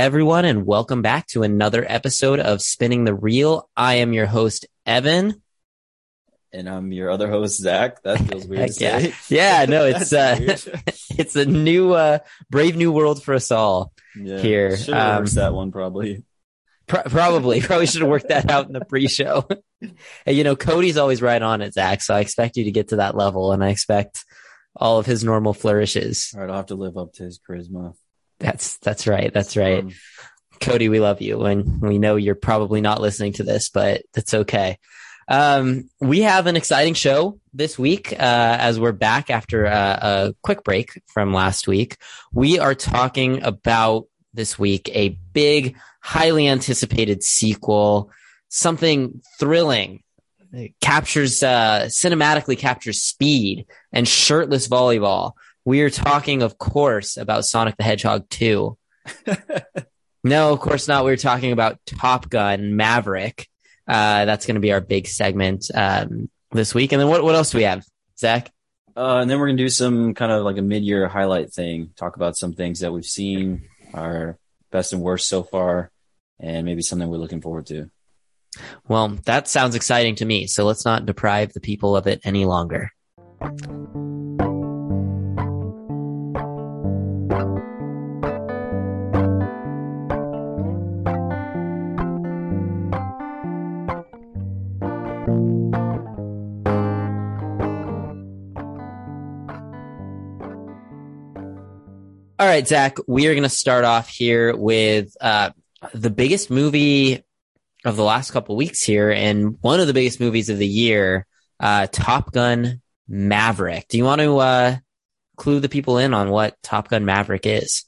Everyone, and welcome back to another episode of Spinning the Reel. I am your host, Evan. And I'm your other host, Zach. That feels weird. yeah, yeah, no, it's uh, it's a new, uh, brave new world for us all yeah, here. Should have um, that one probably. Pr- probably, probably should have worked that out in the pre-show. hey, you know, Cody's always right on it, Zach. So I expect you to get to that level, and I expect all of his normal flourishes. All right, I'll have to live up to his charisma. That's that's right. That's right. Um, Cody, we love you, and we know you're probably not listening to this, but that's okay. Um, we have an exciting show this week uh, as we're back after a, a, quick break from last week. We are talking about this week a big, highly anticipated sequel, something thrilling. It captures uh, cinematically captures speed and shirtless volleyball. We are talking, of course, about Sonic the Hedgehog 2. no, of course not. We are talking about Top Gun Maverick. Uh, that's going to be our big segment um, this week. And then what, what else do we have, Zach? Uh, and then we're going to do some kind of like a mid year highlight thing, talk about some things that we've seen, our best and worst so far, and maybe something we're looking forward to. Well, that sounds exciting to me. So let's not deprive the people of it any longer. Right, Zach, we are going to start off here with uh, the biggest movie of the last couple weeks here, and one of the biggest movies of the year, uh, Top Gun Maverick. Do you want to uh, clue the people in on what Top Gun Maverick is?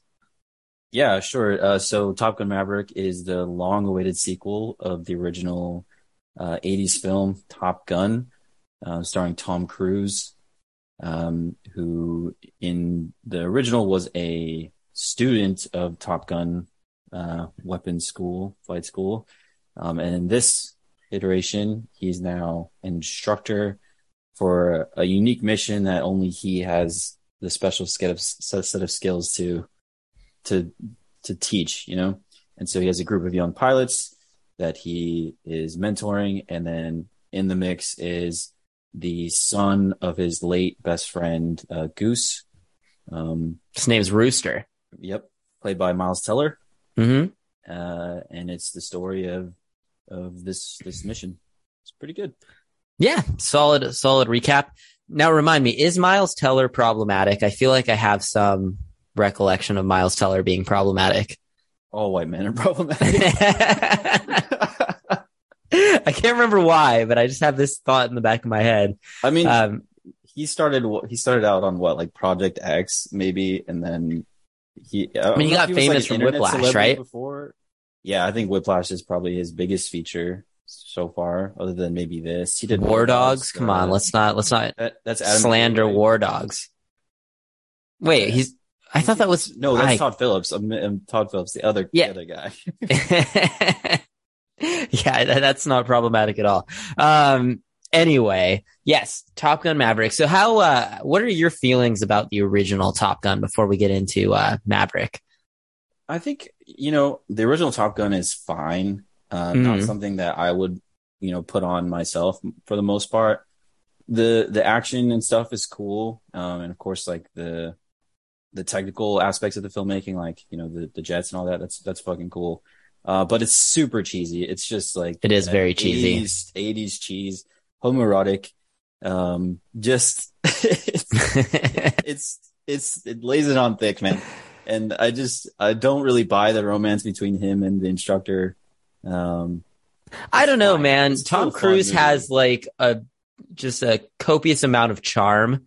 Yeah, sure. Uh, so Top Gun Maverick is the long-awaited sequel of the original 80s uh, film Top Gun, uh, starring Tom Cruise um, who in the original was a student of Top Gun uh, weapons school, flight school. Um, and in this iteration, he's now instructor for a unique mission that only he has the special set of, set of skills to, to, to teach, you know? And so he has a group of young pilots that he is mentoring. And then in the mix is the son of his late best friend uh, Goose. Um, his name's Rooster. Yep, played by Miles Teller. Mm-hmm. Uh, and it's the story of of this this mission. It's pretty good. Yeah, solid solid recap. Now remind me, is Miles Teller problematic? I feel like I have some recollection of Miles Teller being problematic. All white men are problematic. I can't remember why, but I just have this thought in the back of my head. I mean, um, he started he started out on what like Project X maybe, and then he. I, I mean, he got he famous like from Whiplash, right? Before, yeah, I think Whiplash is probably his biggest feature so far, other than maybe this. He did War, War Dogs. Dogs. Come on, let's not let's not that, that's Adam slander right? War Dogs. Wait, yeah. he's. I thought that was no, that's I, Todd Phillips. I'm, I'm, Todd Phillips, the other, yeah. the other guy. yeah, that's not problematic at all. Um, anyway, yes, Top Gun Maverick. So how, uh, what are your feelings about the original Top Gun before we get into, uh, Maverick? I think, you know, the original Top Gun is fine. Uh, mm-hmm. not something that I would, you know, put on myself for the most part. The, the action and stuff is cool. Um, and of course, like the, the technical aspects of the filmmaking, like, you know, the, the jets and all that, that's, that's fucking cool. Uh, but it's super cheesy. It's just like it is very 80s, cheesy. 80s cheese, homoerotic. Um, just it's, it's it lays it on thick, man. And I just I don't really buy the romance between him and the instructor. Um, I don't know, fine. man. It's Tom Cruise has like a just a copious amount of charm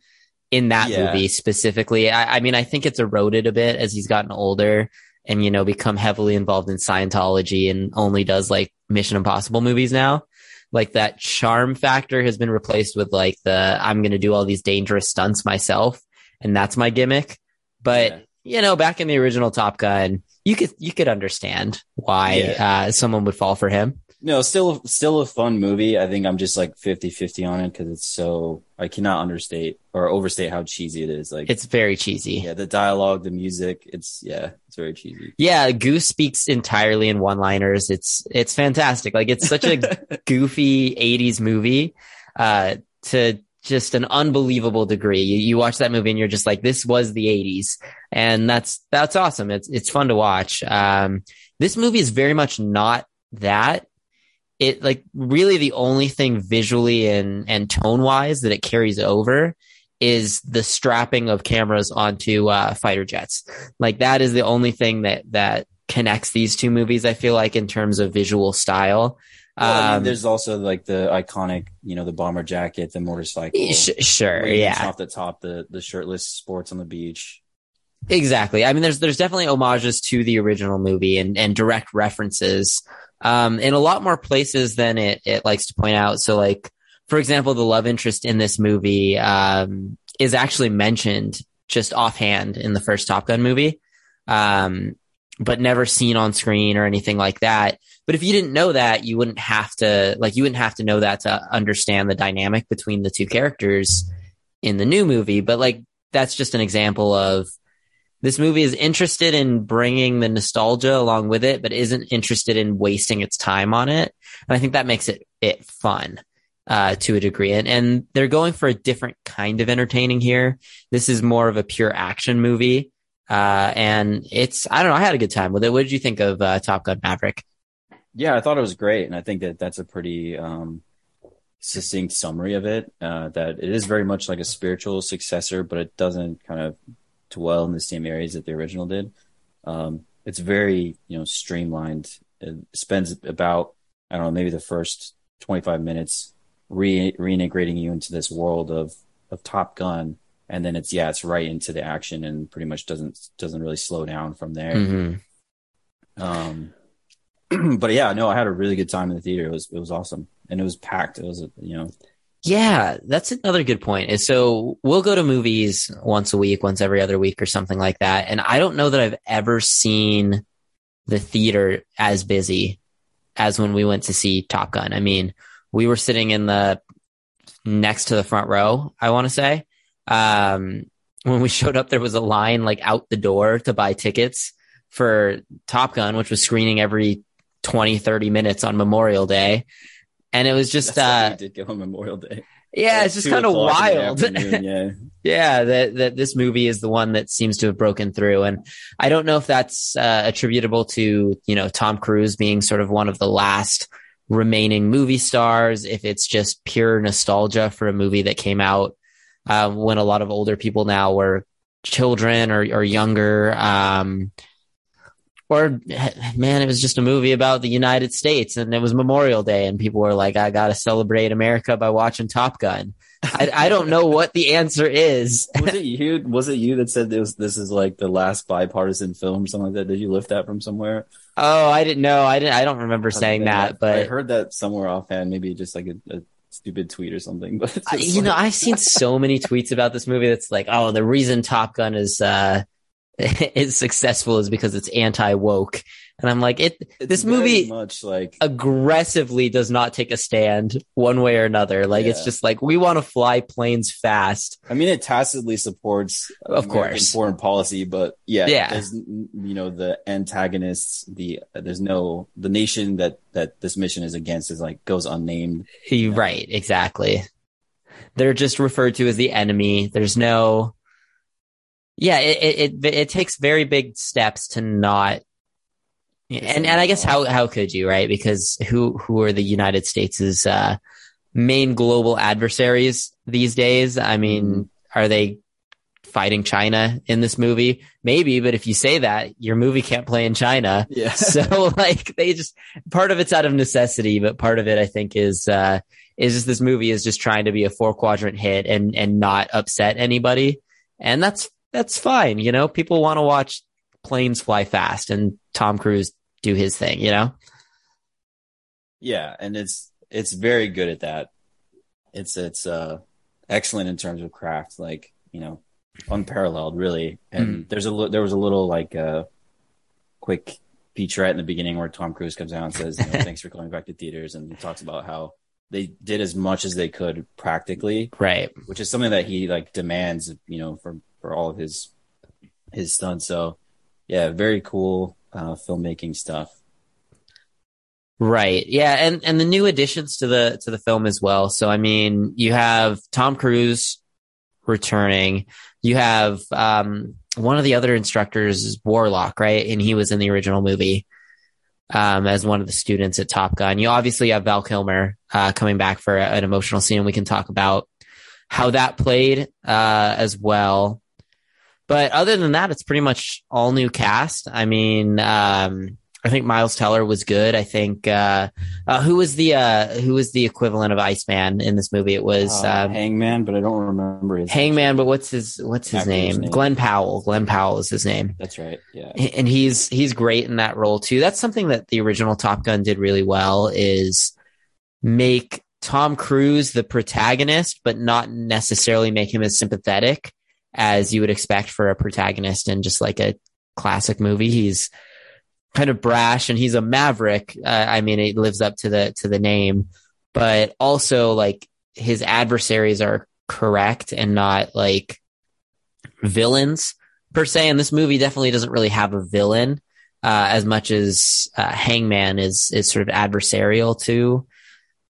in that yeah. movie specifically. I, I mean, I think it's eroded a bit as he's gotten older and, you know, become heavily involved in Scientology and only does like Mission Impossible movies now. Like that charm factor has been replaced with like the, I'm going to do all these dangerous stunts myself. And that's my gimmick. But, yeah. you know, back in the original Top Gun, you could, you could understand why, yeah. uh, someone would fall for him. No, still still a fun movie. I think I'm just like 50-50 on it because it's so I cannot understate or overstate how cheesy it is. Like it's very cheesy. Yeah, the dialogue, the music, it's yeah, it's very cheesy. Yeah, Goose speaks entirely in one-liners. It's it's fantastic. Like it's such a goofy 80s movie uh to just an unbelievable degree. You, you watch that movie and you're just like, this was the 80s. And that's, that's awesome. It's, it's fun to watch. Um, this movie is very much not that. It like really the only thing visually and, and tone wise that it carries over is the strapping of cameras onto, uh, fighter jets. Like that is the only thing that, that connects these two movies, I feel like, in terms of visual style. Well, I mean, um, there's also like the iconic, you know, the bomber jacket, the motorcycle. Sh- sure, yeah. Off the top, the the shirtless sports on the beach. Exactly. I mean, there's there's definitely homages to the original movie and and direct references, um, in a lot more places than it it likes to point out. So, like for example, the love interest in this movie um, is actually mentioned just offhand in the first Top Gun movie, um, but never seen on screen or anything like that. But if you didn't know that, you wouldn't have to like you wouldn't have to know that to understand the dynamic between the two characters in the new movie. But like that's just an example of this movie is interested in bringing the nostalgia along with it, but isn't interested in wasting its time on it. And I think that makes it it fun uh, to a degree. And and they're going for a different kind of entertaining here. This is more of a pure action movie. Uh, and it's, I don't know, I had a good time with it. What did you think of uh, Top Gun Maverick? Yeah, I thought it was great, and I think that that's a pretty um, succinct summary of it. Uh, that it is very much like a spiritual successor, but it doesn't kind of dwell in the same areas that the original did. Um, it's very you know streamlined. It spends about I don't know maybe the first twenty five minutes re- reintegrating you into this world of of Top Gun, and then it's yeah it's right into the action and pretty much doesn't doesn't really slow down from there. Mm-hmm. Um, but yeah, no, I had a really good time in the theater. It was it was awesome, and it was packed. It was you know. Yeah, that's another good point. So we'll go to movies once a week, once every other week, or something like that. And I don't know that I've ever seen the theater as busy as when we went to see Top Gun. I mean, we were sitting in the next to the front row. I want to say. Um, when we showed up, there was a line like out the door to buy tickets for Top Gun, which was screening every 20, 30 minutes on Memorial Day. And it was just, That's uh, did go on Memorial Day. Yeah, it's just kind of wild. yeah. yeah, that, that this movie is the one that seems to have broken through. And I don't know if that's uh, attributable to, you know, Tom Cruise being sort of one of the last remaining movie stars, if it's just pure nostalgia for a movie that came out uh, when a lot of older people now were children or, or younger. Um, or man, it was just a movie about the United States and it was Memorial Day and people were like, I got to celebrate America by watching Top Gun. I, I, don't know what the answer is. was it you? Was it you that said this, this is like the last bipartisan film or something like that? Did you lift that from somewhere? Oh, I didn't know. I didn't, I don't remember saying that, but I heard that somewhere offhand, maybe just like a, a stupid tweet or something, but you like... know, I've seen so many tweets about this movie that's like, oh, the reason Top Gun is, uh, is successful is because it's anti woke. And I'm like, it, it's this movie much like aggressively does not take a stand one way or another. Like, yeah. it's just like, we want to fly planes fast. I mean, it tacitly supports, of American course, foreign policy, but yeah, yeah, there's, you know, the antagonists, the, there's no, the nation that, that this mission is against is like, goes unnamed. Right. Exactly. They're just referred to as the enemy. There's no, yeah, it, it, it, takes very big steps to not, and, and I guess how, how could you, right? Because who, who are the United States' uh, main global adversaries these days? I mean, mm-hmm. are they fighting China in this movie? Maybe, but if you say that, your movie can't play in China. Yeah. so like they just, part of it's out of necessity, but part of it I think is, uh, is just this movie is just trying to be a four quadrant hit and, and not upset anybody. And that's that's fine. You know, people want to watch planes fly fast and Tom Cruise do his thing, you know? Yeah. And it's, it's very good at that. It's, it's, uh, excellent in terms of craft, like, you know, unparalleled really. And mm. there's a, there was a little like, uh, quick featurette in the beginning where Tom Cruise comes out and says, you know, "Thanks for coming back to theaters," and he talks about how they did as much as they could practically, right? Which is something that he like demands, you know, for for all of his his stunts. So, yeah, very cool uh, filmmaking stuff. Right. Yeah, and and the new additions to the to the film as well. So I mean, you have Tom Cruise returning. You have um one of the other instructors is Warlock, right? And he was in the original movie um as one of the students at Top Gun. You obviously have Val Kilmer uh coming back for an emotional scene. We can talk about how that played uh as well. But other than that, it's pretty much all new cast. I mean, um I think Miles Teller was good. I think uh, uh, who was the uh, who was the equivalent of Iceman in this movie? It was uh, um, Hangman, but I don't remember his Hangman. Name. But what's his what's his name? name? Glen Powell. Glen Powell is his name. That's right. Yeah, and he's he's great in that role too. That's something that the original Top Gun did really well. Is make Tom Cruise the protagonist, but not necessarily make him as sympathetic as you would expect for a protagonist in just like a classic movie. He's kind of brash and he's a maverick. Uh, I mean, it lives up to the, to the name, but also like his adversaries are correct and not like villains per se. And this movie definitely doesn't really have a villain, uh, as much as uh, Hangman is, is sort of adversarial to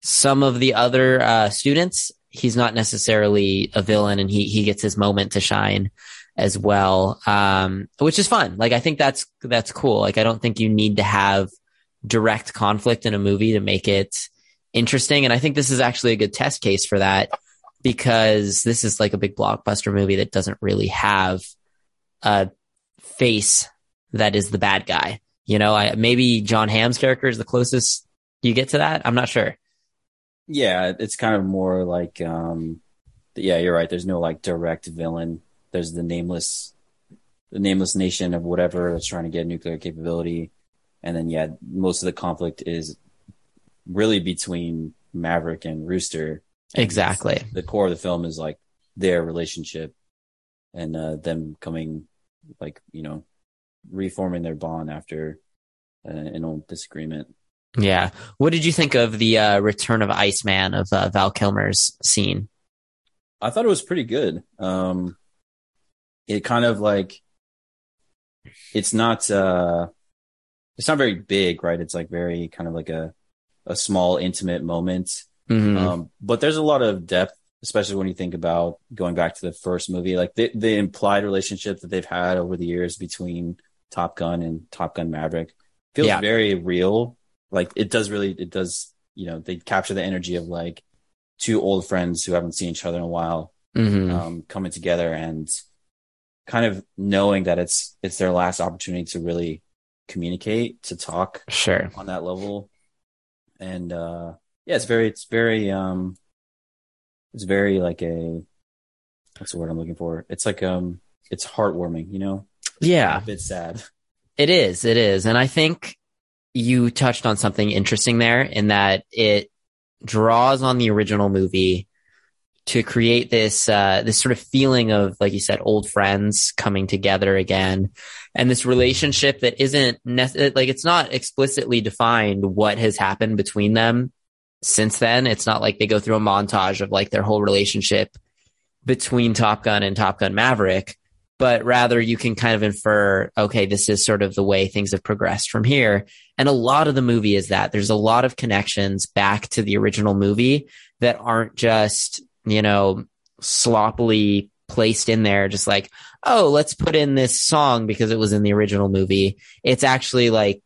some of the other, uh, students. He's not necessarily a villain and he, he gets his moment to shine as well, um, which is fun. Like I think that's that's cool. Like I don't think you need to have direct conflict in a movie to make it interesting, and I think this is actually a good test case for that because this is like a big blockbuster movie that doesn't really have a face that is the bad guy. You know, I, maybe Jon Hamm's character is the closest you get to that. I'm not sure. Yeah, it's kind of more like, um, yeah, you're right. There's no like direct villain. There's the nameless the nameless nation of whatever that's trying to get nuclear capability. And then yeah most of the conflict is really between maverick and rooster. Exactly. The core of the film is like their relationship and uh, them coming like you know reforming their bond after uh, an old disagreement yeah what did you think of the uh, return of iceman of uh, val kilmer's scene i thought it was pretty good um it kind of like it's not uh it's not very big, right? It's like very kind of like a a small intimate moment. Mm-hmm. Um, but there's a lot of depth, especially when you think about going back to the first movie, like the the implied relationship that they've had over the years between Top Gun and Top Gun Maverick feels yeah. very real. Like it does really, it does, you know, they capture the energy of like two old friends who haven't seen each other in a while, mm-hmm. um, coming together and kind of knowing that it's it's their last opportunity to really communicate, to talk sure on that level. And uh yeah, it's very it's very um it's very like a what's the word I'm looking for? It's like um it's heartwarming, you know? Yeah. a bit sad. It is, it is. And I think you touched on something interesting there in that it draws on the original movie to create this uh, this sort of feeling of like you said old friends coming together again and this relationship that isn't ne- like it's not explicitly defined what has happened between them since then. It's not like they go through a montage of like their whole relationship between Top Gun and Top Gun Maverick but rather you can kind of infer okay this is sort of the way things have progressed from here and a lot of the movie is that there's a lot of connections back to the original movie that aren't just you know, sloppily placed in there, just like, oh, let's put in this song because it was in the original movie. It's actually like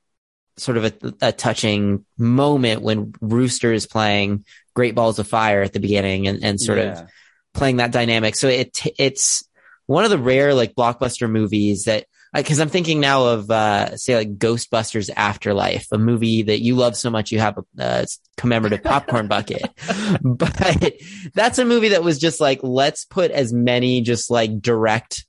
sort of a, a touching moment when Rooster is playing Great Balls of Fire at the beginning and, and sort yeah. of playing that dynamic. So it, it's one of the rare like blockbuster movies that because I'm thinking now of uh, say like Ghostbusters Afterlife, a movie that you love so much you have a uh, commemorative popcorn bucket. but that's a movie that was just like let's put as many just like direct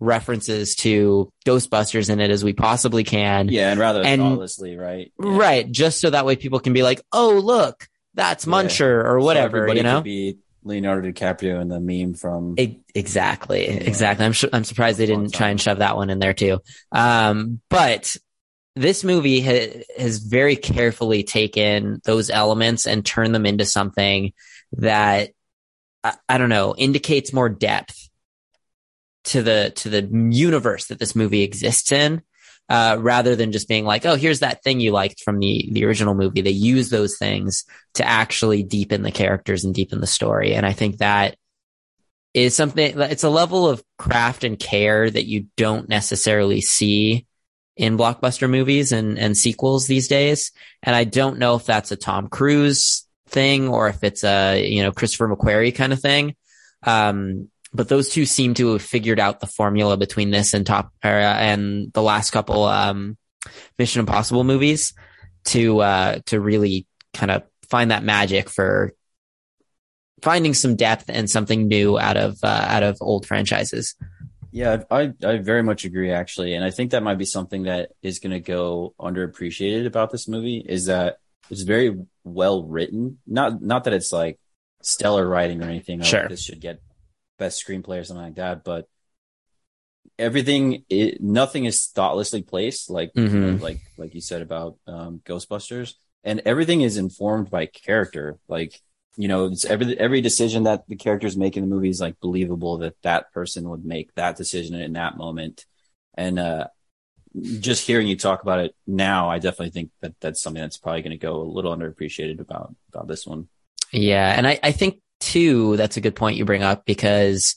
references to Ghostbusters in it as we possibly can. Yeah, and rather and, thoughtlessly, right? Yeah. Right, just so that way people can be like, "Oh, look, that's Muncher yeah. or whatever," so you know. be Leonardo DiCaprio and the meme from exactly, exactly. I'm I'm surprised they didn't try and shove that one in there too. Um, but this movie ha- has very carefully taken those elements and turned them into something that I, I don't know indicates more depth to the to the universe that this movie exists in uh, rather than just being like, oh, here's that thing you liked from the the original movie. They use those things to actually deepen the characters and deepen the story, and I think that is something. It's a level of craft and care that you don't necessarily see in blockbuster movies and and sequels these days. And I don't know if that's a Tom Cruise thing or if it's a you know Christopher McQuarrie kind of thing. Um, but those two seem to have figured out the formula between this and top uh, and the last couple um, Mission Impossible movies to uh, to really kind of find that magic for finding some depth and something new out of uh, out of old franchises. Yeah, I I very much agree actually, and I think that might be something that is going to go underappreciated about this movie is that it's very well written. Not not that it's like stellar writing or anything. Sure, this should get best screenplay or something like that. But everything, it, nothing is thoughtlessly placed, like Mhm. you know, like like you said about um, Ghostbusters, and everything is informed by character. Like you know, it's every every decision that the characters make in the movie is like believable that that person would make that decision in that moment, and uh, just hearing you talk about it now, I definitely think that that's something that's probably going to go a little underappreciated about about this one. Yeah, and I, I think too that's a good point you bring up because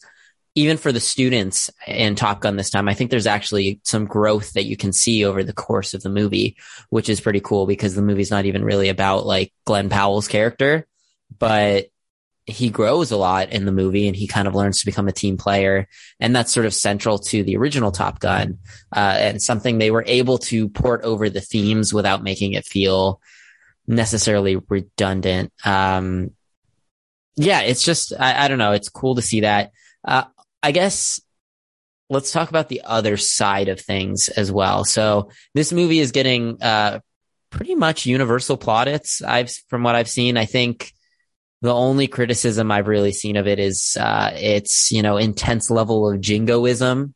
even for the students in Top Gun this time, I think there's actually some growth that you can see over the course of the movie, which is pretty cool because the movie's not even really about like Glen Powell's character, but he grows a lot in the movie and he kind of learns to become a team player. And that's sort of central to the original Top Gun, uh, and something they were able to port over the themes without making it feel necessarily redundant. Um, yeah, it's just, I, I don't know. It's cool to see that. Uh, I guess let's talk about the other side of things as well. So this movie is getting, uh, pretty much universal plaudits. I've, from what I've seen, I think the only criticism I've really seen of it is, uh, its, you know, intense level of jingoism.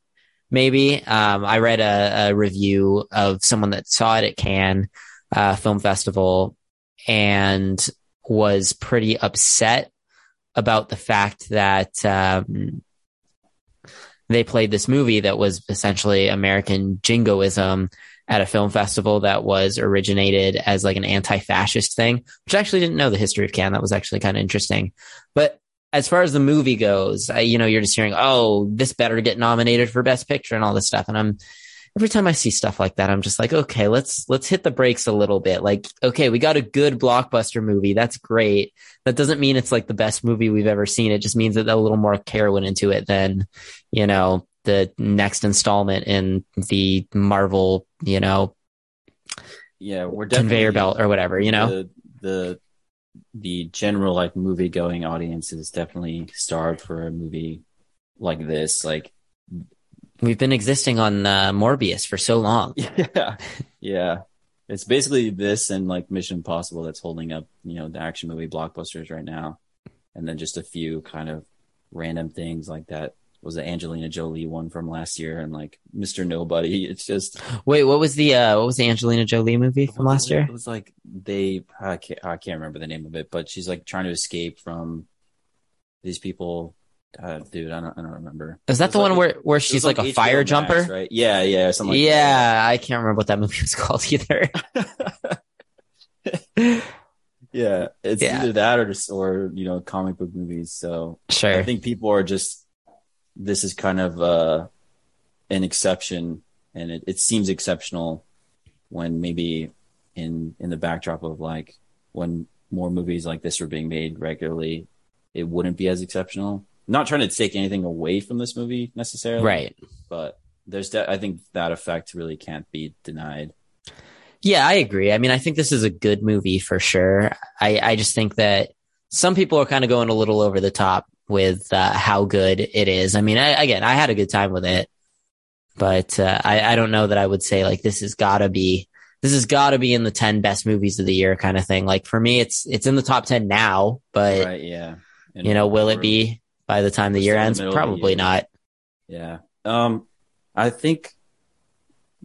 Maybe, um, I read a, a review of someone that saw it at Cannes, uh, film festival and was pretty upset about the fact that um, they played this movie that was essentially American jingoism at a film festival that was originated as like an anti-fascist thing, which I actually didn't know the history of Cannes. That was actually kind of interesting. But as far as the movie goes, I, you know, you're just hearing, oh, this better get nominated for Best Picture and all this stuff, and I'm every time I see stuff like that, I'm just like, okay, let's let's hit the brakes a little bit. Like, okay, we got a good blockbuster movie. That's great. That doesn't mean it's like the best movie we've ever seen. It just means that a little more care went into it than, you know, the next installment in the Marvel, you know, Yeah, we're conveyor belt or whatever, you know? the the the general like movie going audience is definitely starved for a movie like this. Like, We've been existing on uh, Morbius for so long. yeah, yeah, it's basically this and like Mission Impossible that's holding up, you know, the action movie blockbusters right now, and then just a few kind of random things like that. Was the Angelina Jolie one from last year and like Mr. Nobody? It's just Wait, what was the uh, what was the Angelina Jolie movie from last year? It was like they I can't, I can't remember the name of it, but she's like trying to escape from these people. Uh, dude, I don't I don't remember. Is that the one where where she's was like, a HBO fire Max, jumper? right? Yeah, yeah, something like yeah, I can't remember what that movie was called either. yeah, it's Yeah. either that or just or you know comic book movies. So sure. I think people are just this is kind of uh an exception, and it, it seems exceptional when maybe in in the backdrop of like when more movies like this were being made regularly, it wouldn't be as exceptional. Not trying to take anything away from this movie necessarily, right. But there's de- I think that effect really can't be denied. Yeah, I agree. I mean, I think this is a good movie for sure. I, I just think that some people are kind of going a little over the top with uh, how good it is. I mean, I, again, I had a good time with it, but uh, I, I don't know that I would say like this has got to be this has got to be in the ten best movies of the year kind of thing. Like for me, it's it's in the top ten now, but right? Yeah. And you know, will it be by the time the year still in the ends? the Probably year. not. Yeah. Um, I think,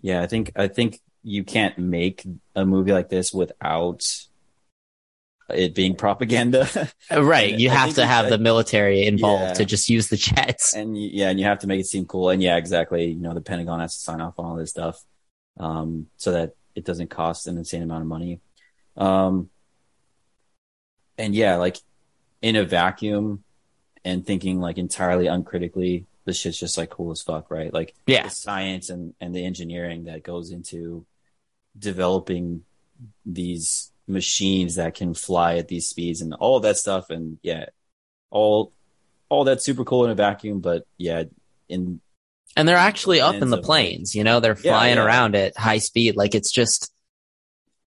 yeah, I think, I think you can't make a movie like this without it being propaganda. right. You have to have I- the military involved Yeah. to just use the jets. and yeah, and you have to make it seem cool. And yeah, exactly. You know, the Pentagon has to sign off on all this stuff, um, so that it doesn't cost an insane amount of money. Um, and yeah, like in a vacuum, and thinking like entirely uncritically, this shit's just like cool as fuck, right? Like Yeah. the science and and the engineering that goes into developing these machines that can fly at these speeds and all that stuff and yeah all all that's super cool in a vacuum but yeah in And they're actually up in the planes, you know, they're Yeah, flying yeah. around at high speed. Like it's just,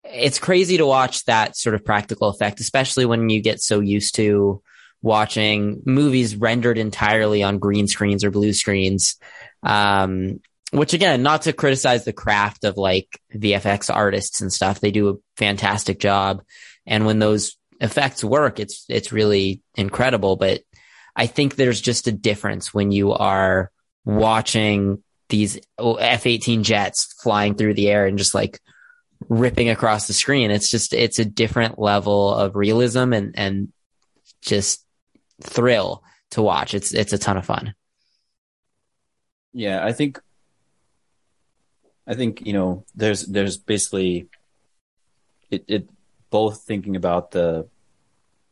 it's crazy to watch that sort of practical effect, especially when you get so used to watching movies rendered entirely on green screens or blue screens. Um, which again, not to criticize the craft of like VFX artists and stuff. They do a fantastic job. And when those effects work, it's, it's really incredible. But I think there's just a difference when you are watching these F 18 jets flying through the air and just like ripping across the screen. It's just, it's a different level of realism and, and just thrill to watch. It's, it's a ton of fun. yeah i think i think you know there's there's basically it, it both thinking about the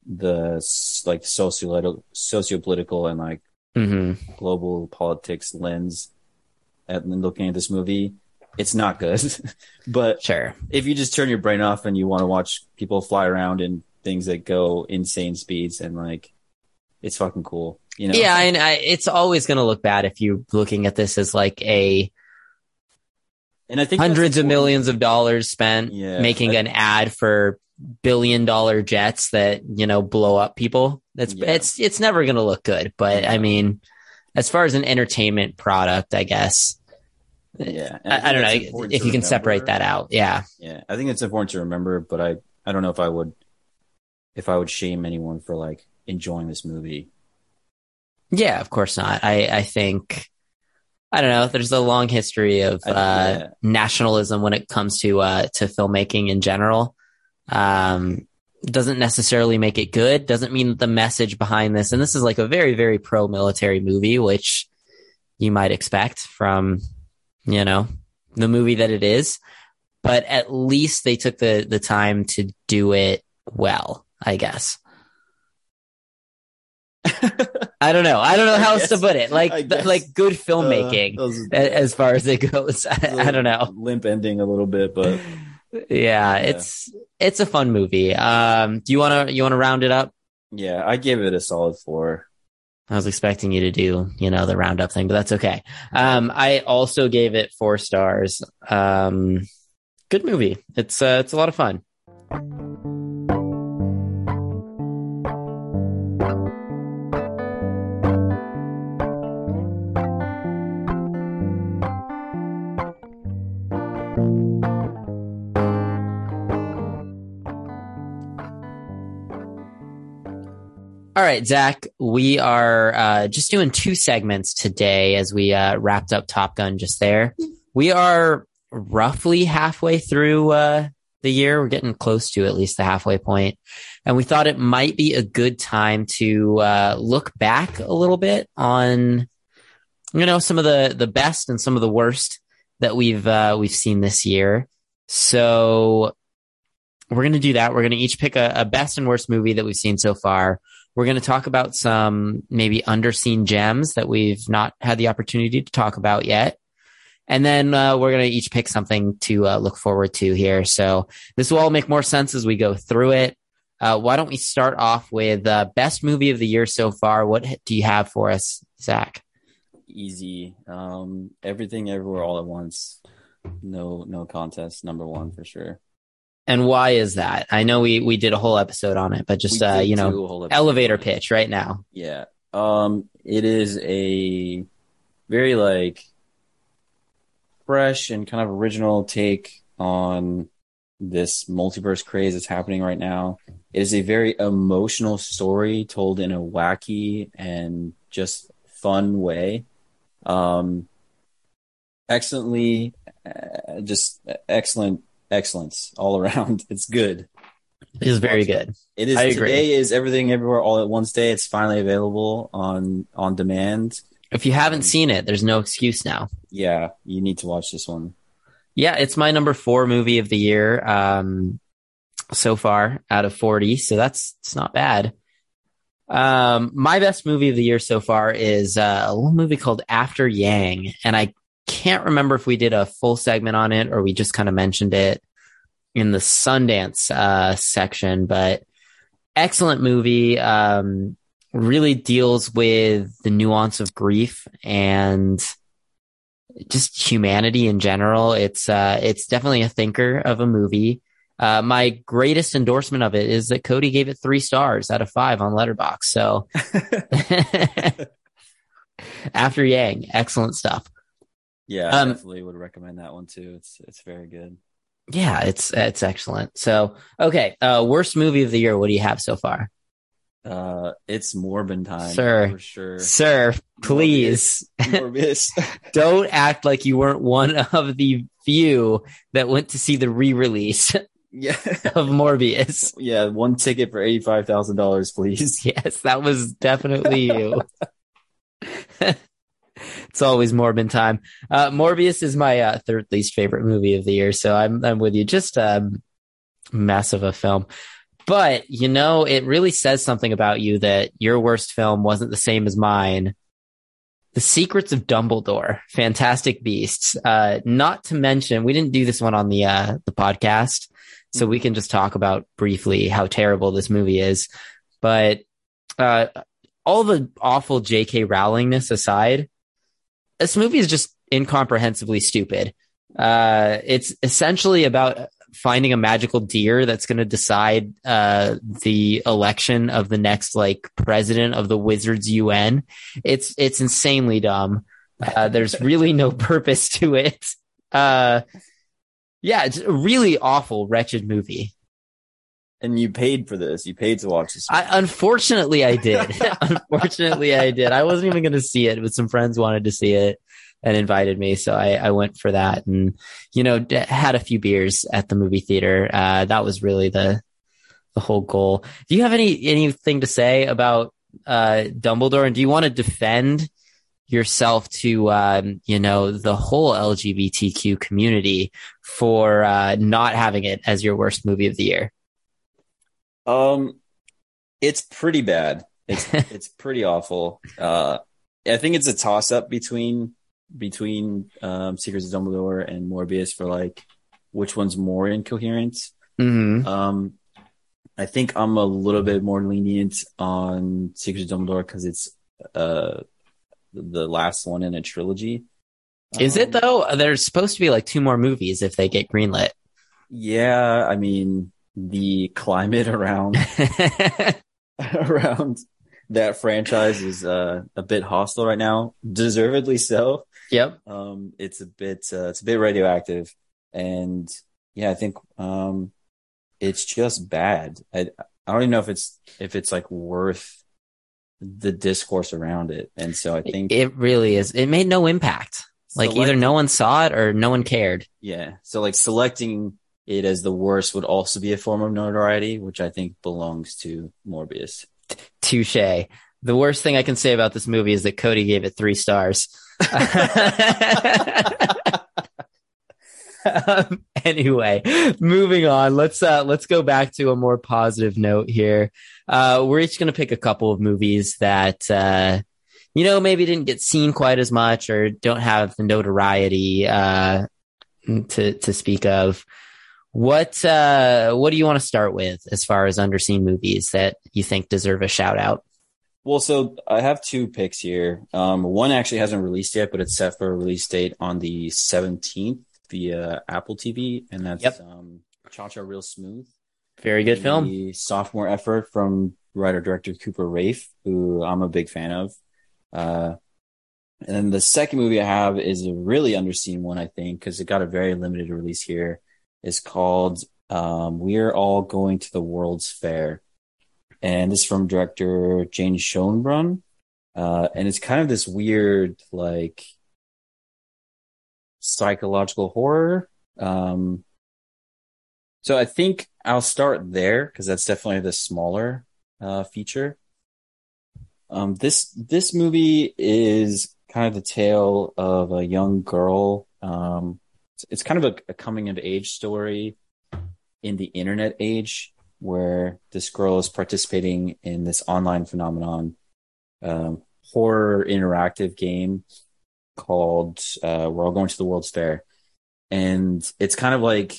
the like socio socio-political and like hmm global politics lens at and looking at this movie it's not good but Sure. if you just turn your brain off and you want to watch people fly around in things that go insane speeds and like it's fucking cool you know Yeah. And I, it's always going to look bad if you're looking at this as like a and i think hundreds of millions of dollars spent Yeah, making I- an ad for billion dollar jets that, you know, blow up people. That's, Yeah. it's, it's never going to look good. But I mean, as far as an entertainment product, I guess, yeah I, I don't know if you can separate that out. Yeah. yeah i think it's important to remember but i i don't know if i would if i would shame anyone for like enjoying this movie Yeah, of course not. I, I think, I don't know. There's a long history of, uh, yeah. nationalism when it comes to, uh, to filmmaking in general. Um, doesn't necessarily make it good. Doesn't mean that the message behind this, and this is like a very, very pro military movie, which you might expect from, you know, the movie that it is. But at least they took the, the time to do it well, I guess. I don't know. I don't know how else to put it. Like, th- like good filmmaking Uh, was- as far as it goes. I, that was a I don't know. limp ending a little bit but Yeah, it's it's a fun movie. Um, do you want to you want to round it up? yeah i gave it a solid four I was expecting you to do you know the roundup thing, but that's okay. Um, I also gave it four stars. Um, good movie. It's uh, it's a lot of fun. Right, Zach, we are uh, just doing two segments today as we uh, wrapped up Top Gun just there. We are roughly halfway through uh, the year. We're getting close to at least the halfway point. And we thought it might be a good time to uh, look back a little bit on, you know, some of the, the best and some of the worst that we've uh, we've seen this year. So we're going to do that. We're going to each pick a, a best and worst movie that we've seen so far. We're going to talk about some maybe underseen gems that we've not had the opportunity to talk about yet. And then uh, we're going to each pick something to uh, look forward to here. So this will all make more sense as we go through it. Uh, why don't we start off with uh, best movie of the year so far? What do you have for us, Zach? easy um everything everywhere all at once no no contest number one for sure And why is that? I know we we did a whole episode on it, but just uh, you know, do a whole episode elevator pitch right now. Yeah. Um, it is a very like fresh and kind of original take on this multiverse craze that's happening right now. It is a very emotional story told in a wacky and just fun way. Um, excellently, uh, just excellent, excellence all around. It's good. It is very good. It is I agree. today is everything everywhere all at once day. It's finally available on on demand. If you haven't Um, seen it, there's no excuse now. Yeah, you need to watch this one. Yeah, it's my number four movie of the year um, so far out of 40. So that's it's not bad. Um, my best movie of the year so far is uh, a little movie called After Yang. And I can't remember if we did a full segment on it or we just kind of mentioned it in the Sundance uh, section, but excellent movie. Um, really deals with the nuance of grief and just humanity in general. It's uh, it's definitely a thinker of a movie. Uh, my greatest endorsement of it is that Cody gave it three stars out of five on Letterboxd. So after Yang, excellent stuff. Yeah, I Um, definitely would recommend that one too. It's it's very good. Yeah, it's it's excellent. So okay, uh, worst movie of the year. What do you have so far, Uh, it's Morbin time, Sir. for sure. sir? Please Morbius. don't act like you weren't one of the few that went to see the re-release yeah, of Morbius. yeah. One ticket for eighty five thousand dollars, please. Yes, that was definitely you. It's always Morbin time. Uh, Morbius is my uh, third least favorite movie of the year, so I'm I'm with you. Just um, of a film, but you know, it really says something about you that your worst film wasn't the same as mine. The Secrets of Dumbledore, Fantastic Beasts. Uh, not to mention, we didn't do this one on the uh, the podcast, so we can just talk about briefly how terrible this movie is. But uh, all the awful J.K. Rowlingness aside, this movie is just incomprehensibly stupid. Uh, it's essentially about finding a magical deer that's going to decide uh, the election of the next like president of the Wizards UN. It's it's insanely dumb. Uh, there's really no purpose to it. Uh, yeah, it's a really awful, wretched movie. And you paid for this. You paid to watch this. I, unfortunately, I did. unfortunately, I did. I wasn't even going to see it, but some friends wanted to see it and invited me, so I, I went for that. And you know, d- had a few beers at the movie theater. Uh, that was really the the whole goal. Do you have any anything to say about uh, Dumbledore, and do you want to defend? yourself to um, you know the whole LGBTQ community for uh, not having it as your worst movie of the year. Um, it's pretty bad. It's it's pretty awful. Uh, I think it's a toss up between between um, Secrets of Dumbledore and Morbius for like which one's more incoherent. Mm-hmm. Um, I think I'm a little bit more lenient on Secrets of Dumbledore because it's uh the last one in a trilogy. Is it Um, though? There's supposed to be like two more movies if they get greenlit. Yeah, I mean the climate around around that franchise is uh, a bit hostile right now, deservedly so. yep. Um, it's a bit uh, it's a bit radioactive, and yeah, I think um, it's just bad. I I don't even know if it's if it's like worth the discourse around it, and so I think It really is. It made no impact. Like either no one saw it or no one cared. yeah, so like selecting it as the worst would also be a form of notoriety, which I think belongs to Morbius. Touche. The worst thing I can say about this movie is that Cody gave it three stars. um, anyway, moving on. Let's uh let's go back to a more positive note here. Uh we're each gonna pick a couple of movies that uh you know maybe didn't get seen quite as much or don't have the notoriety uh to to speak of. What uh what do you want to start with as far as underseen movies that you think deserve a shout out? Well, so I have two picks here. Um, one actually hasn't released yet, but it's set for a release date on the 17th via Apple TV, and that's Yep. um, Cha Cha Real Smooth. Very good film. The sophomore effort from writer director Cooper Raiff, who I'm a big fan of. Uh, and then the second movie I have is a really underseen one, I think, because it got a very limited release here. It's called um, We're All Going to the World's Fair. And this is from director Jane Schoenbrun. Uh, and it's kind of this weird, like, psychological horror. Um, so I think I'll start there because that's definitely the smaller uh, feature. Um, this this movie is kind of the tale of a young girl. Um, it's, it's, kind of a, a, coming of age story in the internet age, where this girl is participating in this online phenomenon, um, horror interactive game called uh, "We're All Going to the World's Fair," and it's kind of like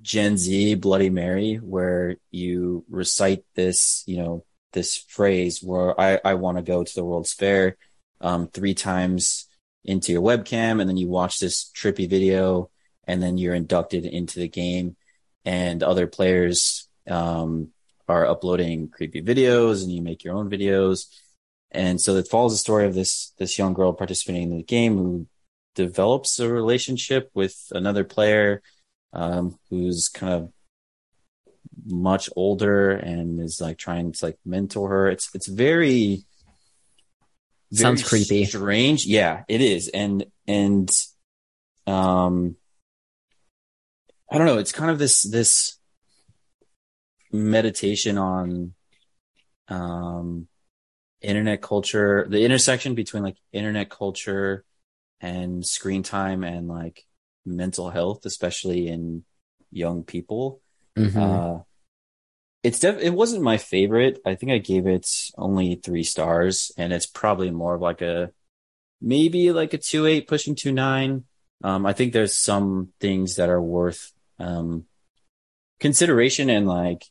Gen Z Bloody Mary, where you recite this, you know, this phrase where I, I want to go to the World's Fair um, three times into your webcam, and then you watch this trippy video, and then you're inducted into the game, and other players um, are uploading creepy videos, and you make your own videos, and so it follows the story of this this young girl participating in the game who develops a relationship with another player um, who's kind of much older and is like trying to like mentor her. It's it's very, very sounds creepy, strange. Yeah, it is, and and um, I don't know. It's kind of this this meditation on um internet culture, the intersection between like internet culture and screen time and like mental health, especially in young people. Mm-hmm. Uh, it's def- it wasn't my favorite. I think I gave it only three stars, and it's probably more of like a maybe like a two eight pushing two nine. Um, I think there's some things that are worth um, consideration, and like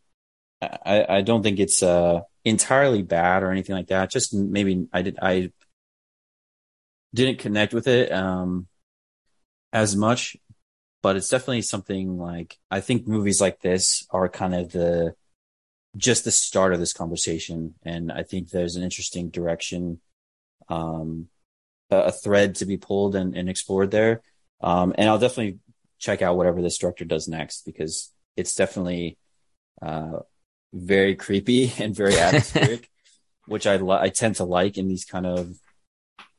I, I don't think it's uh, entirely bad or anything like that. Just maybe I did I didn't connect with it um, as much, but it's definitely something like I think movies like this are kind of the just the start of this conversation, and I think there's an interesting direction, um, a, thread to be pulled and, and explored there. Um, and I'll definitely check out whatever this director does next because it's definitely uh, very creepy and very atmospheric, which I li- I tend to like in these kind of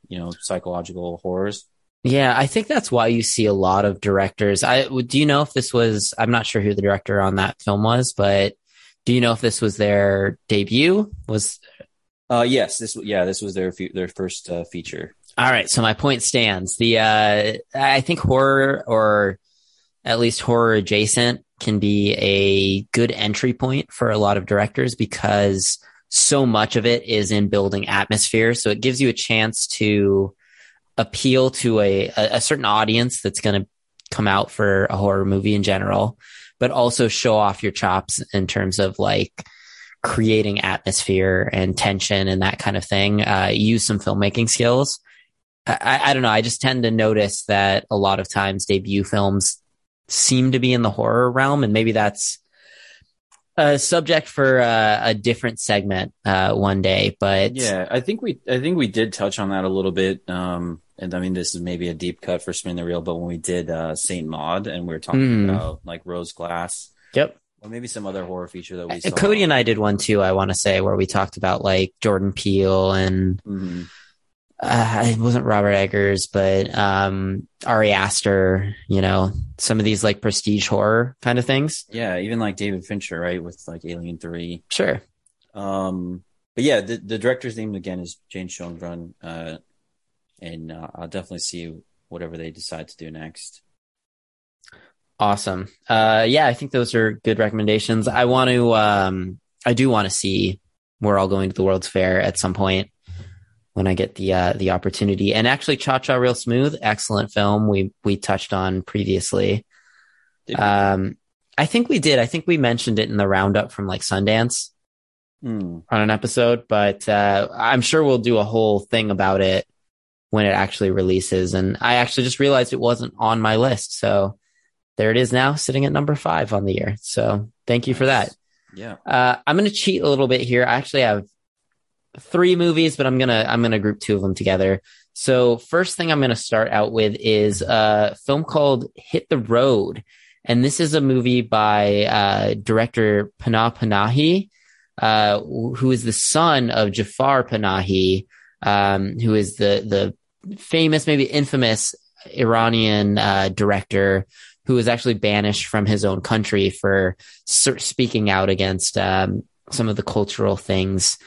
you know psychological horrors. Yeah, I think that's why you see a lot of directors. I do you know if this was I'm not sure who the director on that film was, but do you know if this was their debut? Was uh yes, this yeah, this was their fe- their first uh, feature. All right, so my point stands. The uh I think horror or at least horror adjacent can be a good entry point for a lot of directors because so much of it is in building atmosphere. So it gives you a chance to appeal to a, a certain audience that's going to come out for a horror movie in general, but also show off your chops in terms of like creating atmosphere and tension and that kind of thing. Uh, use some filmmaking skills. I, I don't know. I just tend to notice that a lot of times debut films seem to be in the horror realm, and maybe that's a subject for uh, a different segment uh, one day. But yeah, I think we I think we did touch on that a little bit. Um, and I mean, this is maybe a deep cut for spin the reel, but when we did uh, Saint Maud and we were talking mm. about like Rose Glass, yep, or maybe some other horror feature that we saw. Cody and I did one too. I want to say where we talked about like Jordan Peele and. Mm-hmm. Uh, it wasn't Robert Eggers, but um, Ari Aster, you know, some of these like prestige horror kind of things. Yeah, even like David Fincher, right, with like Alien Three. Sure. Um, but yeah, the, the director's name again is Jane Schoenbrun. Uh, and uh, I'll definitely see whatever they decide to do next. Awesome. Uh, yeah, I think those are good recommendations. I want to, um, I do want to see we're all going to the World's Fair at some point when I get the uh, the opportunity. And actually, Cha Cha Real Smooth, excellent film. We we touched on previously. Um, I think we did. I think we mentioned it in the roundup from like Sundance mm. on an episode, but uh, I'm sure we'll do a whole thing about it when it actually releases. And I actually just realized it wasn't on my list. So there it is now sitting at number five on the year. So thank you nice. for that. Yeah. Uh, I'm going to cheat a little bit here. I actually have three movies, but I'm going to, I'm going to group two of them together. So first thing I'm going to start out with is a film called Hit the Road. And this is a movie by, uh, director Panah Panahi, uh, who is the son of Jafar Panahi, um, who is the the famous, maybe infamous Iranian uh, director who was actually banished from his own country for speaking out against um, some of the cultural things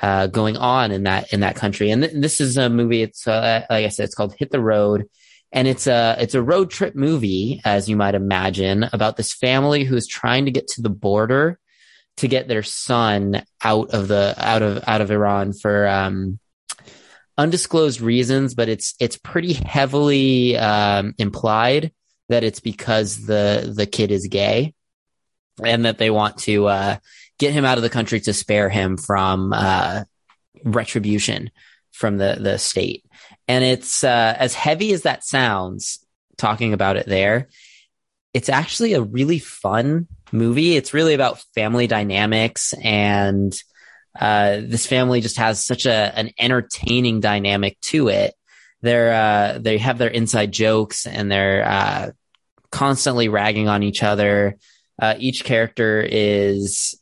uh, going on in that in that country. And th- this is a movie. It's uh, like I said, it's called Hit the Road, and it's a it's a road trip movie, as you might imagine, about this family who's trying to get to the border to get their son out of the out of out of Iran for um, undisclosed reasons, but it's it's pretty heavily um, implied that it's because the the kid is gay, and that they want to uh, get him out of the country to spare him from uh, retribution from the the state. And it's uh, as heavy as that sounds, talking about it there. It's actually a really fun movie. It's really about family dynamics and uh, this family just has such a an entertaining dynamic to it. They're uh, they have their inside jokes and they're uh, constantly ragging on each other. Uh, each character is,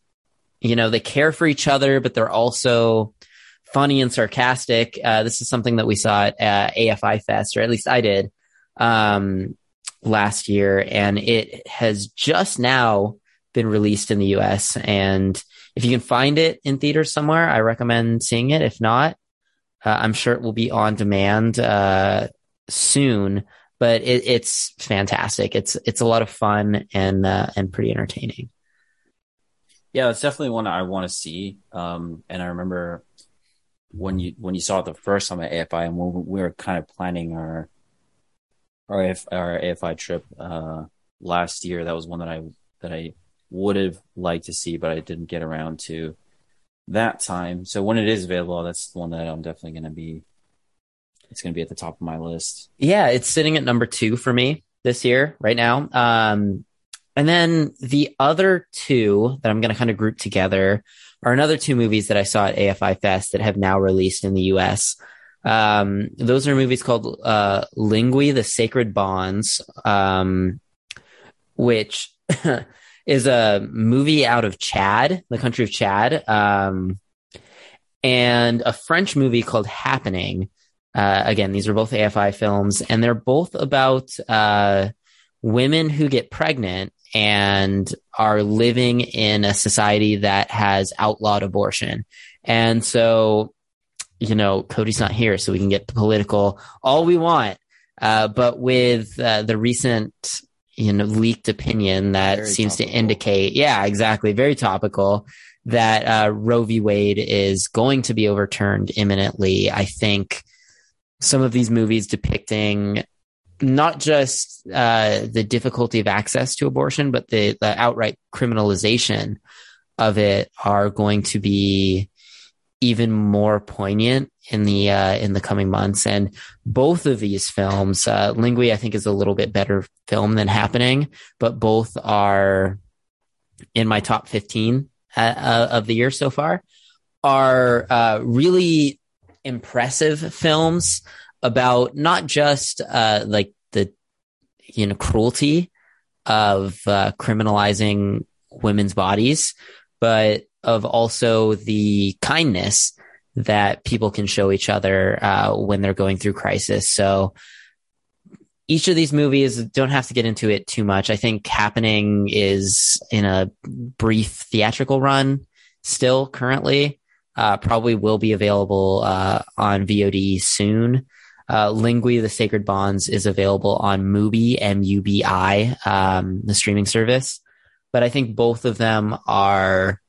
you know, they care for each other, but they're also funny and sarcastic. Uh, this is something that we saw at AFI Fest, or at least I did um, last year, and it has just now been released in the U.S. and if you can find it in theaters somewhere, I recommend seeing it. If not, uh, I'm sure it will be on demand uh, soon. But it, it's fantastic. It's it's a lot of fun and uh, and pretty entertaining. Yeah, it's definitely one I want to see. Um, and I remember when you when you saw it the first time at AFI, and when we were kind of planning our our our AFI trip uh, last year, that was one that I that I would have liked to see, but I didn't get around to that time. So when it is available, that's the one that I'm definitely going to be. It's going to be at the top of my list. Yeah, it's sitting at number two for me this year right now. Um, and then the other two that I'm going to kind of group together are another two movies that I saw at AFI Fest that have now released in the US. Um, those are movies called uh, Lingui, The Sacred Bonds, um, which is a movie out of Chad, the country of Chad, um, and a French movie called Happening. Uh, again, these are both AFI films, and they're both about uh, women who get pregnant and are living in a society that has outlawed abortion. And so, you know, Cody's not here, so we can get the political all we want. Uh, but with uh, the recent you know leaked opinion that very seems topical. to indicate yeah exactly very topical that uh, Roe v. Wade is going to be overturned imminently. I think some of these movies depicting not just uh, the difficulty of access to abortion, but the, the outright criminalization of it are going to be even more poignant in the uh, in the coming months. And both of these films, uh, Lingui, I think, is a little bit better film than Happening, but both are in my top fifteen uh, uh of the year so far. Are uh, really impressive films about not just uh, like the you know cruelty of uh, criminalizing women's bodies, but of also the kindness that people can show each other uh, when they're going through crisis. So each of these movies don't have to get into it too much. I think Happening is in a brief theatrical run still currently. Uh, probably will be available uh, on VOD soon. Uh, Lingui, The Sacred Bonds is available on Mubi, M-U-B-I, um, the streaming service. But I think both of them are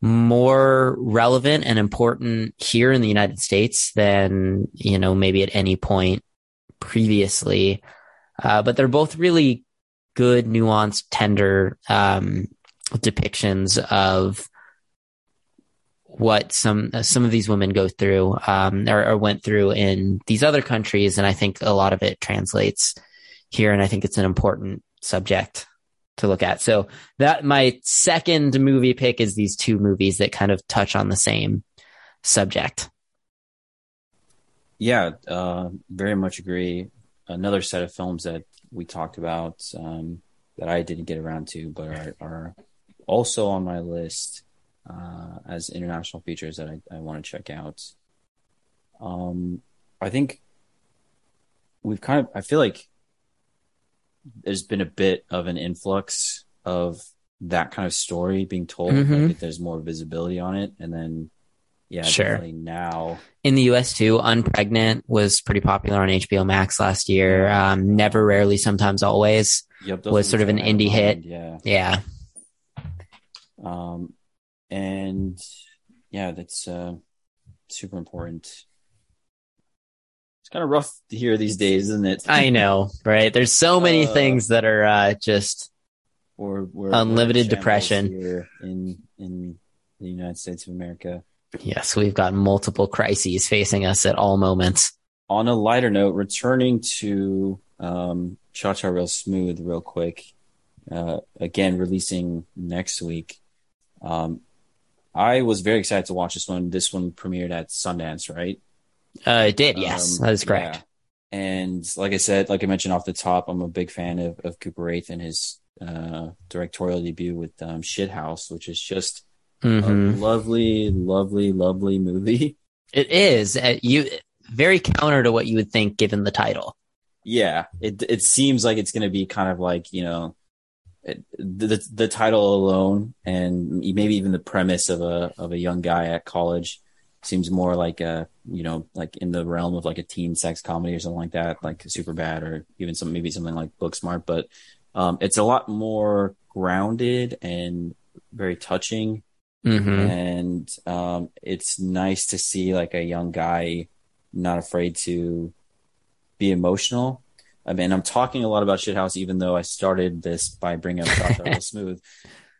more relevant and important here in the United States than, you know, maybe at any point previously. Uh, but they're both really good, nuanced, tender um, depictions of what some some of these women go through um, or, or, went through in these other countries, and I think a lot of it translates here, and I think it's an important subject to look at. So that my second movie pick is these two movies that kind of touch on the same subject. Yeah, uh, very much agree. Another set of films that we talked about um, that I didn't get around to, but are, are also on my list uh, as international features that I, I want to check out. Um, I think we've kind of I feel like there's been a bit of an influx of that kind of story being told. Mhm. Like there's more visibility on it, and then yeah, Sure. definitely now. in the US too. Unpregnant was pretty popular on HBO Max last year. Um, Never, rarely, sometimes, always. Yep, Was sort of an indie hit. Yeah. Yeah, Um, and yeah, that's uh, super important. It's kind of rough to hear these days, isn't it? I know, right? There's so many Uh, things that are uh, just we're Unlimited depression. here in in the United States of America. yes, we've got multiple crises facing us at all moments. On a lighter note, returning to um, Cha Cha Real Smooth, real quick. Uh, again, releasing next week. Um, I was very excited to watch this one. This one premiered at Sundance, right? Uh, it did, yes, Um, that is correct. yeah. And like I said, like I mentioned off the top, I'm a big fan of, of Cooper Raiff and his uh, directorial debut with um, Shithouse, which is just hmm a lovely, lovely, lovely movie. It is uh, you very counter to what you would think given the title. Yeah, it it seems like it's going to be kind of like you know, it, the the title alone and maybe even the premise of a of a young guy at college seems more like a you know like in the realm of like a teen sex comedy or something like that, like Super Bad or even some maybe something like Booksmart. But um, it's a lot more grounded and very touching hmm and um, it's nice to see like a young guy not afraid to be emotional. I mean, I'm talking a lot about Shithouse, even though I started this by bringing up Cha Real Smooth,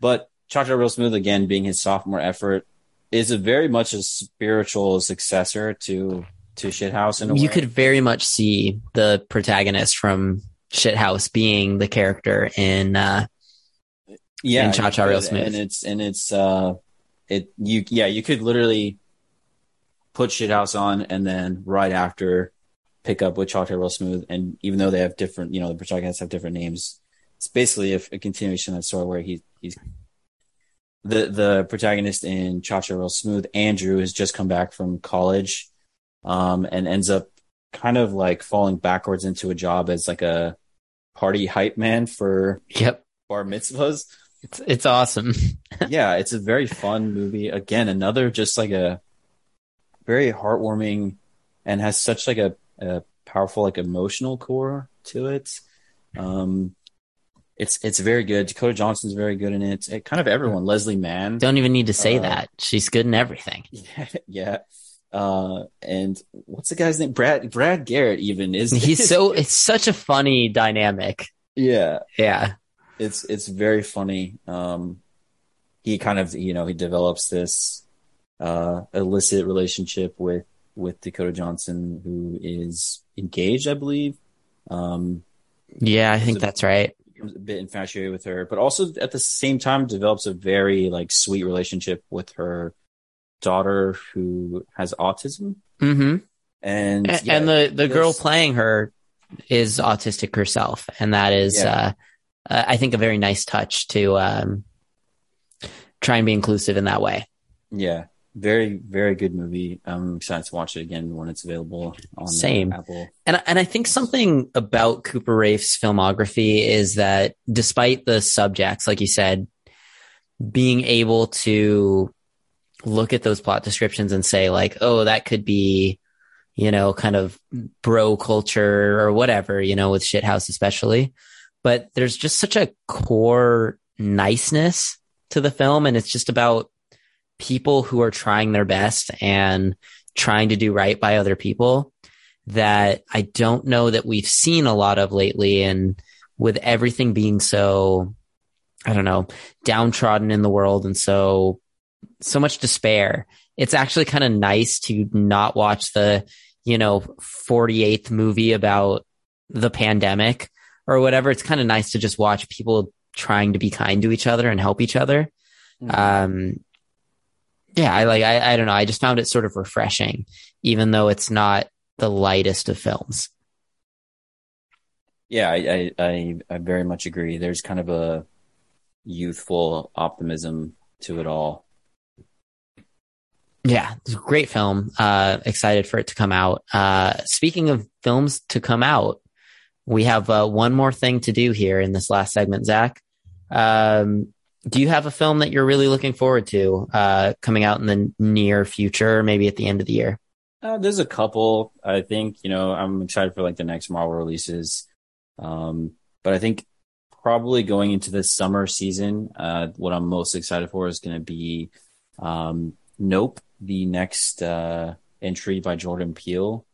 but Cha Cha Real Smooth again being his sophomore effort is a very much a spiritual successor to to Shithouse in a You way. could very much see the protagonist from Shithouse being the character in uh, yeah, in Cha Cha Real Smooth. and it's and it's uh, it you yeah you could literally put Shithouse on and then right after pick up with Cha Cha Real Smooth, and even though they have different, you know, the protagonists have different names, it's basically a, a continuation of that story where he he's the the protagonist in Cha Cha Real Smooth, Andrew, has just come back from college, um, and ends up kind of like falling backwards into a job as like a party hype man for Yep, bar mitzvahs it's it's awesome. yeah, it's a very fun movie. Again, another just like a very heartwarming and has such like a, a powerful like emotional core to it. Um, it's it's very good. Dakota Johnson's very good in it. it kind of everyone. Leslie Mann. Don't even need to say Uh, that. She's good in everything. Yeah, yeah. Uh, and what's the guy's name? Brad Brad Garrett. Even is He's so it's such a funny dynamic. yeah. Yeah. it's it's very funny. Um, he kind of you know he develops this uh, illicit relationship with with Dakota Johnson, who is engaged, I believe. Um, Yeah, I think So- that's right. Becomes a bit infatuated with her, but also at the same time develops a very like sweet relationship with her daughter who has autism. hmm And And, yeah, and the the girl playing her is autistic herself, and that is, Yeah. uh, uh, I think, a very nice touch to um, try and be inclusive in that way. yeah, very very good movie. I'm excited to watch it again when it's available on Same. Apple. And and I think something about Cooper Raiff's filmography is that despite the subjects, like you said, being able to look at those plot descriptions and say like, oh, that could be, you know, kind of bro culture or whatever, you know, with Shithouse especially. But there's just such a core niceness to the film, and it's just about people who are trying their best and trying to do right by other people that I don't know that we've seen a lot of lately. And with everything being so, I don't know, downtrodden in the world and so, so much despair, it's actually kind of nice to not watch the, you know, 48th movie about the pandemic or whatever. It's kind of nice to just watch people trying to be kind to each other and help each other. Um, yeah, I like, I, I don't know. I just found it sort of refreshing, even though it's not the lightest of films. Yeah, I, I, I, I very much agree. There's kind of a youthful optimism to it all. Yeah, it's a great film. Uh, excited for it to come out. Uh, speaking of films to come out, we have uh, one more thing to do here in this last segment, Zach. Um, do you have a film that you're really looking forward to uh, coming out in the near future, maybe at the end of the year? Uh, there's a couple. I think you know I'm excited for like the next Marvel releases, um, but I think probably going into the summer season, uh, what I'm most excited for is going to be um, Nope, the next uh, entry by Jordan Peele.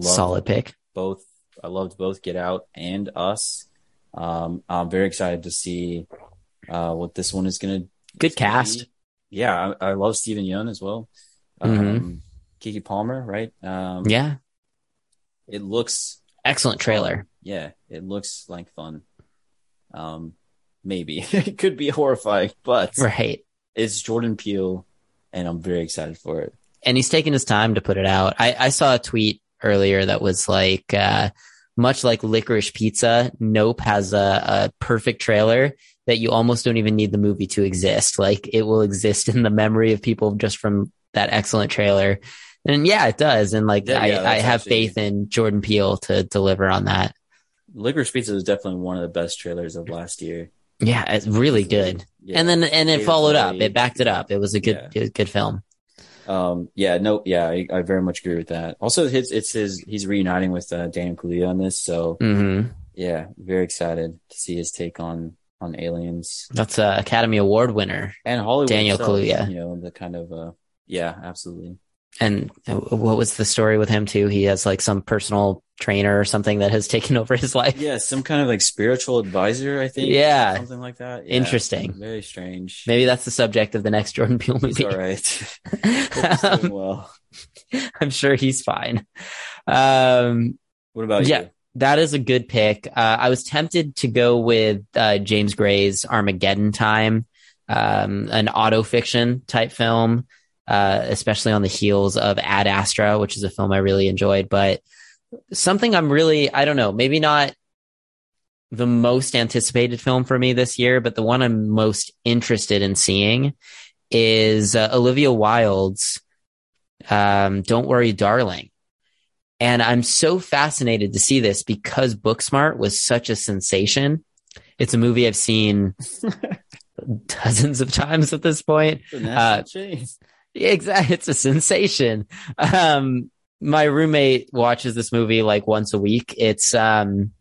Solid pick. Both I loved both Get Out and Us. Um, I'm very excited to see uh, what this one is going to. Good cast. Be. Yeah, I, I, love Steven Yeun as well. Um, mm-hmm. Keke Palmer, right? Um, yeah. It looks excellent trailer. Fun. Yeah, it looks like fun. Um, maybe it could be horrifying, but right, it's Jordan Peele, and I'm very excited for it. And he's taking his time to put it out. I, I saw a tweet earlier that was like, uh, much like Licorice Pizza, Nope has a, a perfect trailer that you almost don't even need the movie to exist. Like it will exist in the memory of people just from that excellent trailer. And yeah, it does. And like, yeah, yeah, I, I have actually... faith in Jordan Peele to deliver on that. Licorice Pizza was definitely one of the best trailers of last year. Yeah, it's really good. Yeah. And then, and it followed up. It backed it up. It was a good, good film. Um, yeah, no, yeah, I, I, very much agree with that. Also, it's, it's his, he's reuniting with, uh, Daniel Kaluuya on this. So mm-hmm. yeah, very excited to see his take on, on aliens. That's a Academy Award winner. And Hollywood. Daniel itself, Kaluuya. You know, the kind of, uh, yeah, absolutely. And what was the story with him too? He has like some personal trainer or something that has taken over his life. Yeah, some kind of like spiritual advisor, I think. Yeah, something like that. Yeah, Interesting. Very strange. Maybe that's the subject of the next Jordan Peele movie. all right. um, well, I'm sure he's fine. Um, what about yeah, you? That is a good pick. Uh, I was tempted to go with uh, James Gray's Armageddon Time, um, an auto fiction type film uh, especially on the heels of Ad Astra, which is a film I really enjoyed. But something I'm really, I don't know, maybe not the most anticipated film for me this year, but the one I'm most interested in seeing is uh, Olivia Wilde's um, Don't Worry, Darling. And I'm so fascinated to see this because Booksmart was such a sensation. It's a movie I've seen dozens of times at this point. Uh, Exactly. It's a sensation. Um, my roommate watches this movie like once a week. It's, um,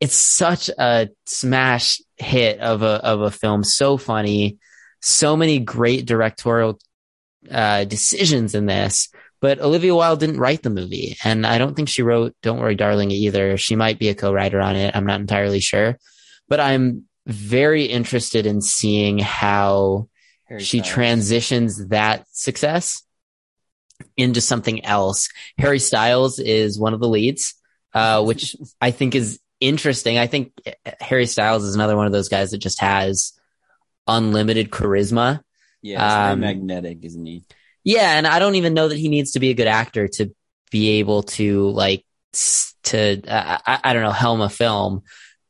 it's such a smash hit of a, of a film. So funny. So many great directorial, uh, decisions in this. But Olivia Wilde didn't write the movie. And I don't think she wrote Don't Worry, Darling either. She might be a co-writer on it. I'm not entirely sure. But I'm very interested in seeing how Harry she Styles. transitions that success into something else. Harry Styles is one of the leads, uh, which I think is interesting. I think Harry Styles is another one of those guys that just has unlimited charisma. Yeah, um, magnetic, isn't he? Yeah, and I don't even know that he needs to be a good actor to be able to like to uh, I, I don't know helm a film,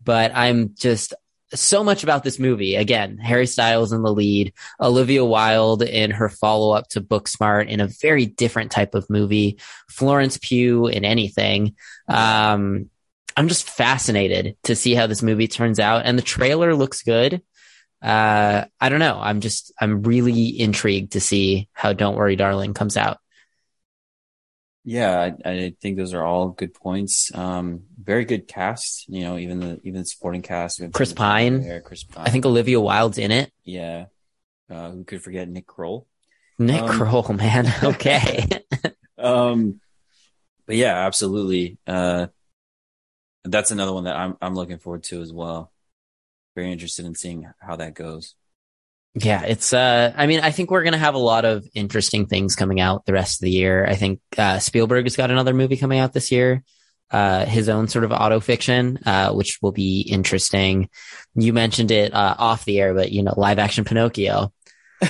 but I'm just so much about this movie. Again, Harry Styles in the lead, Olivia Wilde in her follow up to Booksmart in a very different type of movie, Florence Pugh in anything. Um, I'm just fascinated to see how this movie turns out. And the trailer looks good. Uh, I don't know. I'm just, I'm really intrigued to see how Don't Worry, Darling comes out. Yeah, I, I, think those are all good points. Um, very good cast. You know, even the even the supporting cast. Chris Pine. There, Chris Pine. I think Olivia Wilde's in it. Yeah. Uh, who could forget Nick Kroll? Nick um, Kroll, man. Okay. um, but yeah, absolutely. Uh, that's another one that I'm I'm looking forward to as well. Very interested in seeing how that goes. Yeah, it's, uh, I mean, I think we're going to have a lot of interesting things coming out the rest of the year. I think, uh, Spielberg has got another movie coming out this year, uh, his own sort of auto fiction, uh, which will be interesting. You mentioned it, uh, off the air, but you know, live action Pinocchio.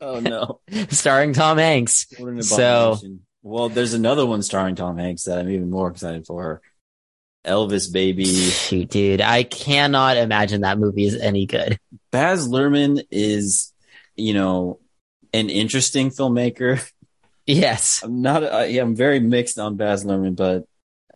oh no. starring Tom Hanks. So, well, there's another one starring Tom Hanks that I'm even more excited for. Elvis baby. Shoot, dude, I cannot imagine that movie is any good. Baz Luhrmann is, you know, an interesting filmmaker. Yes. I'm not. Uh, I'm very mixed on Baz Luhrmann, but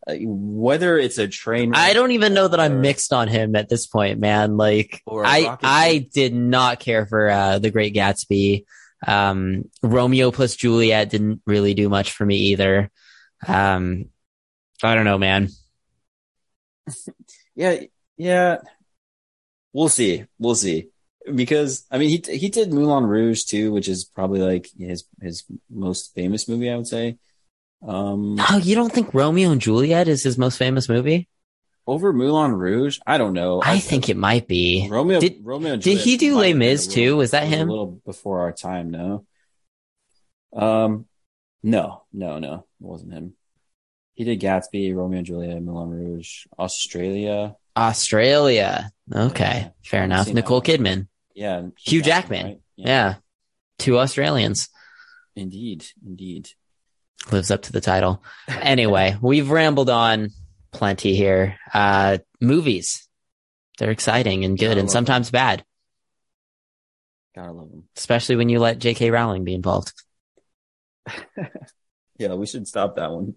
uh, whether it's a train, I don't even know that I'm mixed on him at this point, man. Like I I did not care for uh, The Great Gatsby. Um, Romeo plus Juliet didn't really do much for me either. Um, I don't know, man. Yeah, yeah. We'll see. We'll see. Because I mean, he he did Moulin Rouge too, which is probably like his his most famous movie, I would say. Um, Oh, you don't think Romeo and Juliet is his most famous movie? over Moulin Rouge, I don't know. I think it might be. Romeo. Did- Romeo and did he do Les have been a Mis little- too? Was that was him? A little before our time, no. Um, no, no, no, it wasn't him. He did Gatsby, Romeo and Juliet, Moulin Rouge, Australia. Australia. Okay, Yeah. fair enough. Nicole. Kidman. Yeah, Hugh Jackman. right? Yeah. Two Australians. indeed, indeed. lives up to the title. Anyway, we've rambled on plenty here. Uh, movies. They're exciting and good Gotta and love sometimes bad, Gotta love them. especially when you let J.K. Rowling be involved. Yeah, we should stop that one.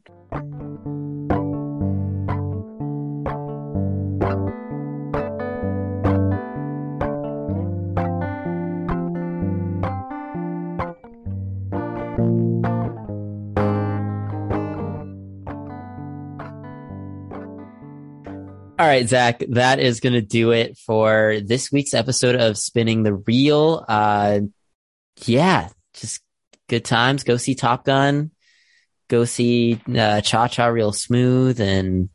All right, Zach, that is going to do it for this week's episode of Spinning the Reel. Uh, yeah, just good times. Go see Top Gun. Go see uh, Cha Cha Real Smooth and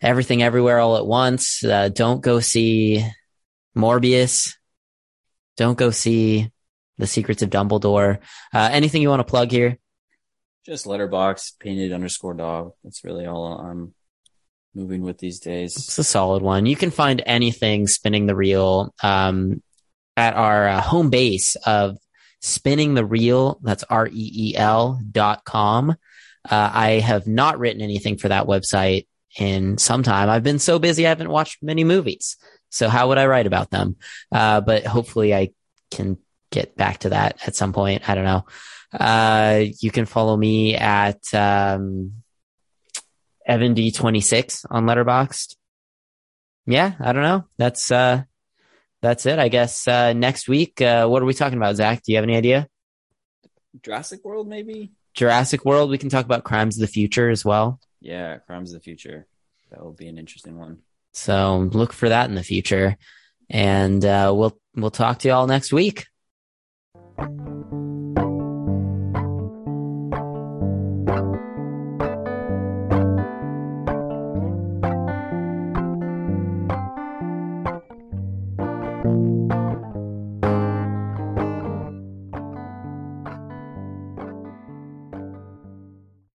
Everything Everywhere All at Once. Uh, don't go see Morbius. Don't go see The Secrets of Dumbledore. Uh, anything you want to plug here? Just Letterboxd painted underscore dog. That's really all I'm moving with these days. It's a solid one. You can find anything spinning the reel um, at our uh, home base of spinning the reel. That's R E E L dot com. Uh, I have not written anything for that website in some time. I've been so busy, I haven't watched many movies. So how would I write about them? Uh, but hopefully I can get back to that at some point. I don't know. Uh, you can follow me at, um, Evan D26 on Letterboxd. Yeah, I don't know. That's, uh, that's it. I guess, uh, next week, uh, what are we talking about, Zach? Do you have any idea? Jurassic World, maybe? Jurassic World. We can talk about crimes of the future as well. Yeah, Crimes of the Future. That will be an interesting one. So look for that in the future. And, uh, we'll, we'll talk to you all next week.